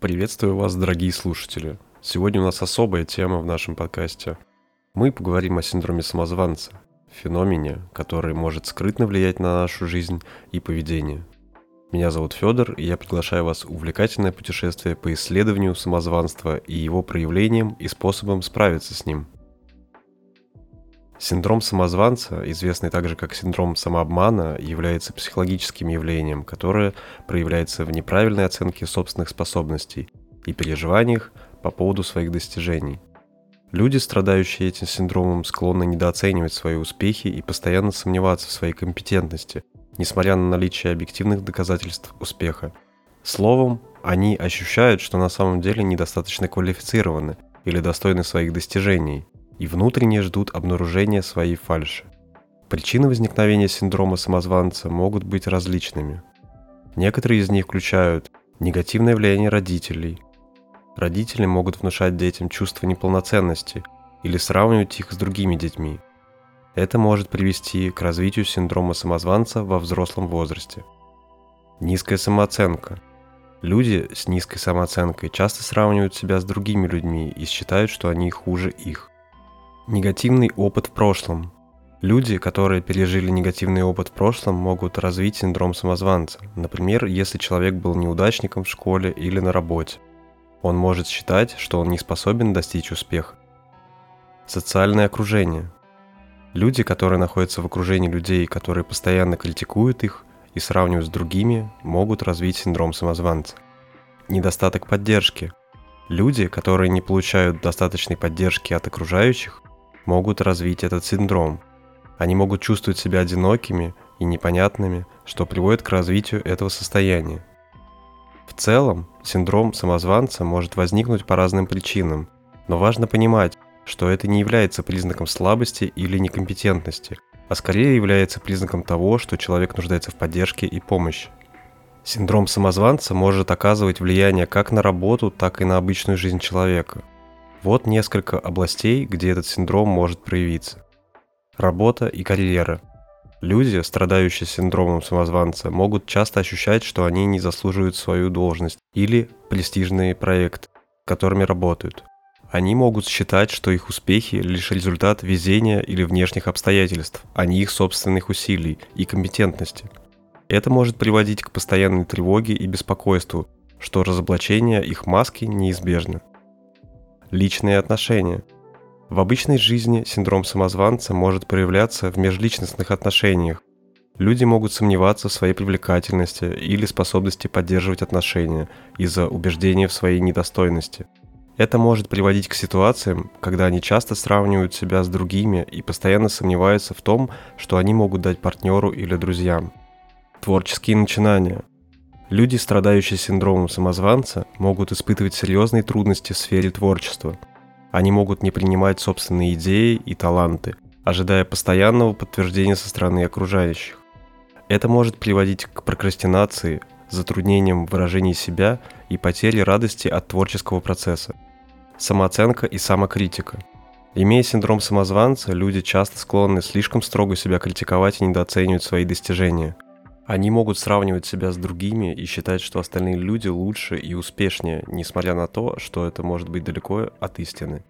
Приветствую вас, дорогие слушатели. Сегодня у нас особая тема в нашем подкасте. Мы поговорим о синдроме самозванца, феномене, который может скрытно влиять на нашу жизнь и поведение. Меня зовут Федор, и я приглашаю вас в увлекательное путешествие по исследованию самозванства и его проявлениям и способам справиться с ним – Синдром самозванца, известный также как синдром самообмана, является психологическим явлением, которое проявляется в неправильной оценке собственных способностей и переживаниях по поводу своих достижений. Люди, страдающие этим синдромом, склонны недооценивать свои успехи и постоянно сомневаться в своей компетентности, несмотря на наличие объективных доказательств успеха. Словом, они ощущают, что на самом деле недостаточно квалифицированы или достойны своих достижений, и внутренне ждут обнаружения своей фальши. Причины возникновения синдрома самозванца могут быть различными. Некоторые из них включают негативное влияние родителей. Родители могут внушать детям чувство неполноценности или сравнивать их с другими детьми. Это может привести к развитию синдрома самозванца во взрослом возрасте. Низкая самооценка. Люди с низкой самооценкой часто сравнивают себя с другими людьми и считают, что они хуже их. Негативный опыт в прошлом. Люди, которые пережили негативный опыт в прошлом, могут развить синдром самозванца. Например, если человек был неудачником в школе или на работе. Он может считать, что он не способен достичь успеха. Социальное окружение. Люди, которые находятся в окружении людей, которые постоянно критикуют их и сравнивают с другими, могут развить синдром самозванца. Недостаток поддержки. Люди, которые не получают достаточной поддержки от окружающих, могут развить этот синдром. Они могут чувствовать себя одинокими и непонятными, что приводит к развитию этого состояния. В целом, синдром самозванца может возникнуть по разным причинам, но важно понимать, что это не является признаком слабости или некомпетентности, а скорее является признаком того, что человек нуждается в поддержке и помощи. Синдром самозванца может оказывать влияние как на работу, так и на обычную жизнь человека. Вот несколько областей, где этот синдром может проявиться. Работа и карьера. Люди, страдающие синдромом самозванца, могут часто ощущать, что они не заслуживают свою должность или престижные проекты, которыми работают. Они могут считать, что их успехи – лишь результат везения или внешних обстоятельств, а не их собственных усилий и компетентности. Это может приводить к постоянной тревоге и беспокойству, что разоблачение их маски неизбежно. Личные отношения. В обычной жизни синдром самозванца может проявляться в межличностных отношениях. Люди могут сомневаться в своей привлекательности или способности поддерживать отношения из-за убеждения в своей недостойности. Это может приводить к ситуациям, когда они часто сравнивают себя с другими и постоянно сомневаются в том, что они могут дать партнеру или друзьям. Творческие начинания. Люди, страдающие синдромом самозванца, могут испытывать серьезные трудности в сфере творчества. Они могут не принимать собственные идеи и таланты, ожидая постоянного подтверждения со стороны окружающих. Это может приводить к прокрастинации, затруднениям в выражении себя и потере радости от творческого процесса. Самооценка и самокритика. Имея синдром самозванца, люди часто склонны слишком строго себя критиковать и недооценивать свои достижения – они могут сравнивать себя с другими и считать, что остальные люди лучше и успешнее, несмотря на то, что это может быть далеко от истины.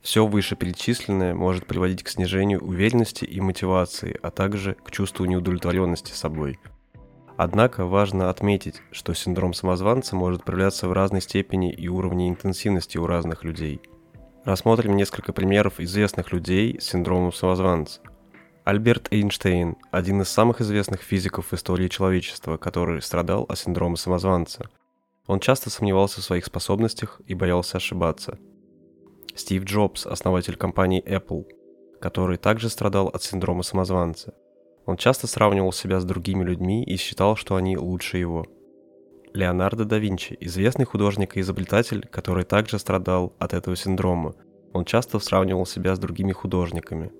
Все вышеперечисленное может приводить к снижению уверенности и мотивации, а также к чувству неудовлетворенности собой. Однако важно отметить, что синдром самозванца может проявляться в разной степени и уровне интенсивности у разных людей. Рассмотрим несколько примеров известных людей с синдромом самозванца. Альберт Эйнштейн – один из самых известных физиков в истории человечества, который страдал от синдрома самозванца. Он часто сомневался в своих способностях и боялся ошибаться. Стив Джобс – основатель компании Apple, который также страдал от синдрома самозванца. Он часто сравнивал себя с другими людьми и считал, что они лучше его. Леонардо да Винчи – известный художник и изобретатель, который также страдал от этого синдрома. Он часто сравнивал себя с другими художниками –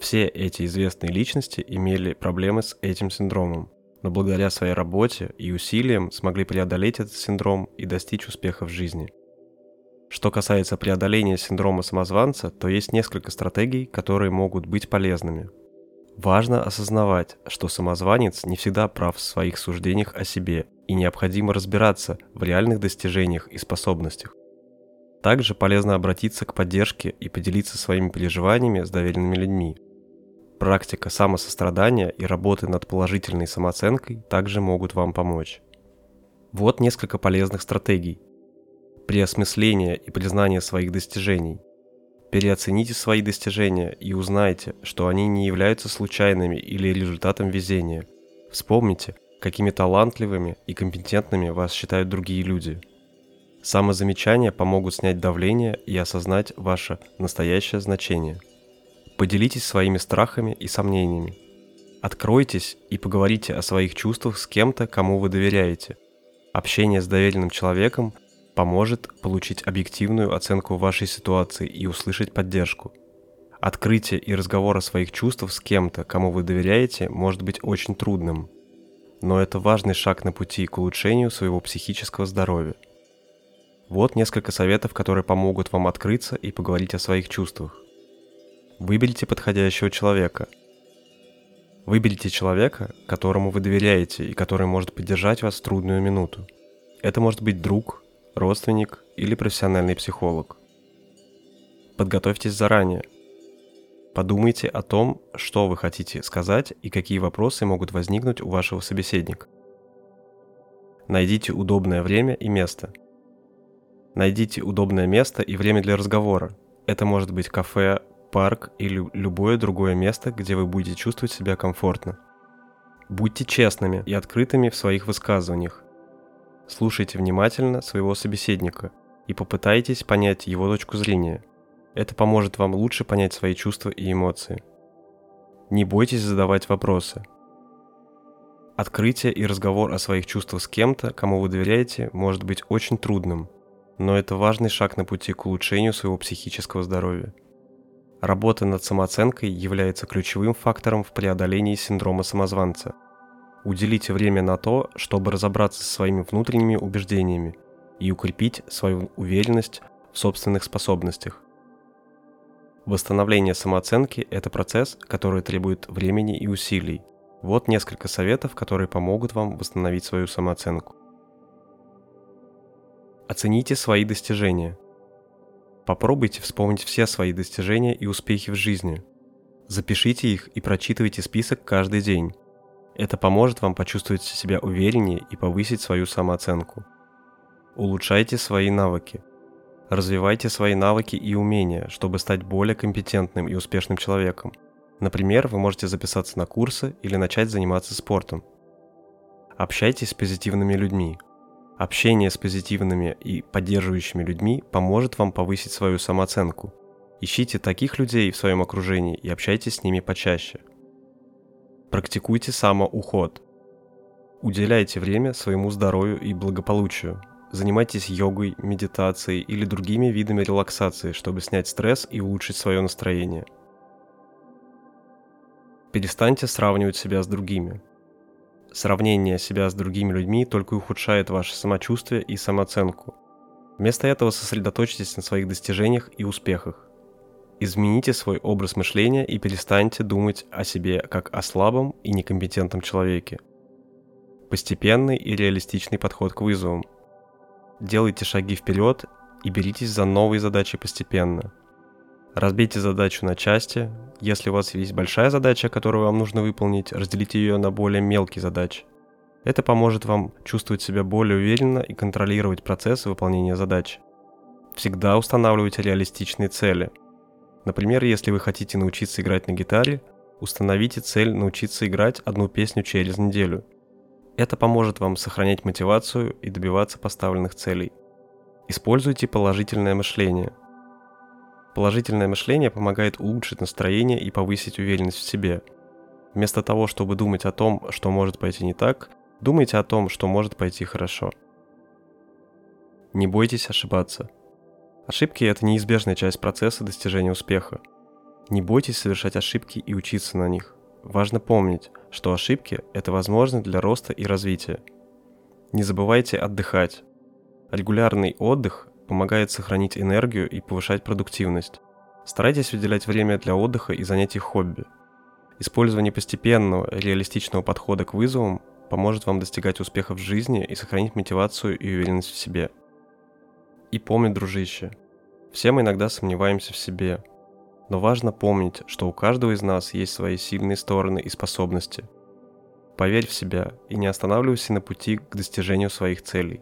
все эти известные личности имели проблемы с этим синдромом, но благодаря своей работе и усилиям смогли преодолеть этот синдром и достичь успеха в жизни. Что касается преодоления синдрома самозванца, то есть несколько стратегий, которые могут быть полезными. Важно осознавать, что самозванец не всегда прав в своих суждениях о себе и необходимо разбираться в реальных достижениях и способностях. Также полезно обратиться к поддержке и поделиться своими переживаниями с доверенными людьми. Практика самосострадания и работы над положительной самооценкой также могут вам помочь. Вот несколько полезных стратегий. Преосмысление и признание своих достижений. Переоцените свои достижения и узнайте, что они не являются случайными или результатом везения. Вспомните, какими талантливыми и компетентными вас считают другие люди – Самозамечания помогут снять давление и осознать ваше настоящее значение. Поделитесь своими страхами и сомнениями. Откройтесь и поговорите о своих чувствах с кем-то, кому вы доверяете. Общение с доверенным человеком поможет получить объективную оценку вашей ситуации и услышать поддержку. Открытие и разговор о своих чувствах с кем-то, кому вы доверяете, может быть очень трудным. Но это важный шаг на пути к улучшению своего психического здоровья – вот несколько советов, которые помогут вам открыться и поговорить о своих чувствах. Выберите подходящего человека. Выберите человека, которому вы доверяете и который может поддержать вас в трудную минуту. Это может быть друг, родственник или профессиональный психолог. Подготовьтесь заранее. Подумайте о том, что вы хотите сказать и какие вопросы могут возникнуть у вашего собеседника. Найдите удобное время и место – Найдите удобное место и время для разговора. Это может быть кафе, парк или любое другое место, где вы будете чувствовать себя комфортно. Будьте честными и открытыми в своих высказываниях. Слушайте внимательно своего собеседника и попытайтесь понять его точку зрения. Это поможет вам лучше понять свои чувства и эмоции. Не бойтесь задавать вопросы. Открытие и разговор о своих чувствах с кем-то, кому вы доверяете, может быть очень трудным – но это важный шаг на пути к улучшению своего психического здоровья. Работа над самооценкой является ключевым фактором в преодолении синдрома самозванца. Уделите время на то, чтобы разобраться со своими внутренними убеждениями и укрепить свою уверенность в собственных способностях. Восстановление самооценки – это процесс, который требует времени и усилий. Вот несколько советов, которые помогут вам восстановить свою самооценку. Оцените свои достижения. Попробуйте вспомнить все свои достижения и успехи в жизни. Запишите их и прочитывайте список каждый день. Это поможет вам почувствовать себя увереннее и повысить свою самооценку. Улучшайте свои навыки. Развивайте свои навыки и умения, чтобы стать более компетентным и успешным человеком. Например, вы можете записаться на курсы или начать заниматься спортом. Общайтесь с позитивными людьми – Общение с позитивными и поддерживающими людьми поможет вам повысить свою самооценку. Ищите таких людей в своем окружении и общайтесь с ними почаще. Практикуйте самоуход. Уделяйте время своему здоровью и благополучию. Занимайтесь йогой, медитацией или другими видами релаксации, чтобы снять стресс и улучшить свое настроение. Перестаньте сравнивать себя с другими. Сравнение себя с другими людьми только ухудшает ваше самочувствие и самооценку. Вместо этого сосредоточьтесь на своих достижениях и успехах. Измените свой образ мышления и перестаньте думать о себе как о слабом и некомпетентном человеке. Постепенный и реалистичный подход к вызовам. Делайте шаги вперед и беритесь за новые задачи постепенно. Разбейте задачу на части, если у вас есть большая задача, которую вам нужно выполнить, разделите ее на более мелкие задачи. Это поможет вам чувствовать себя более уверенно и контролировать процесс выполнения задач. Всегда устанавливайте реалистичные цели. Например, если вы хотите научиться играть на гитаре, установите цель научиться играть одну песню через неделю. Это поможет вам сохранять мотивацию и добиваться поставленных целей. Используйте положительное мышление – Положительное мышление помогает улучшить настроение и повысить уверенность в себе. Вместо того, чтобы думать о том, что может пойти не так, думайте о том, что может пойти хорошо. Не бойтесь ошибаться. Ошибки – это неизбежная часть процесса достижения успеха. Не бойтесь совершать ошибки и учиться на них. Важно помнить, что ошибки – это возможность для роста и развития. Не забывайте отдыхать. Регулярный отдых помогает сохранить энергию и повышать продуктивность. Старайтесь выделять время для отдыха и занятий хобби. Использование постепенного, реалистичного подхода к вызовам поможет вам достигать успехов в жизни и сохранить мотивацию и уверенность в себе. И помни, дружище, все мы иногда сомневаемся в себе, но важно помнить, что у каждого из нас есть свои сильные стороны и способности. Поверь в себя и не останавливайся на пути к достижению своих целей.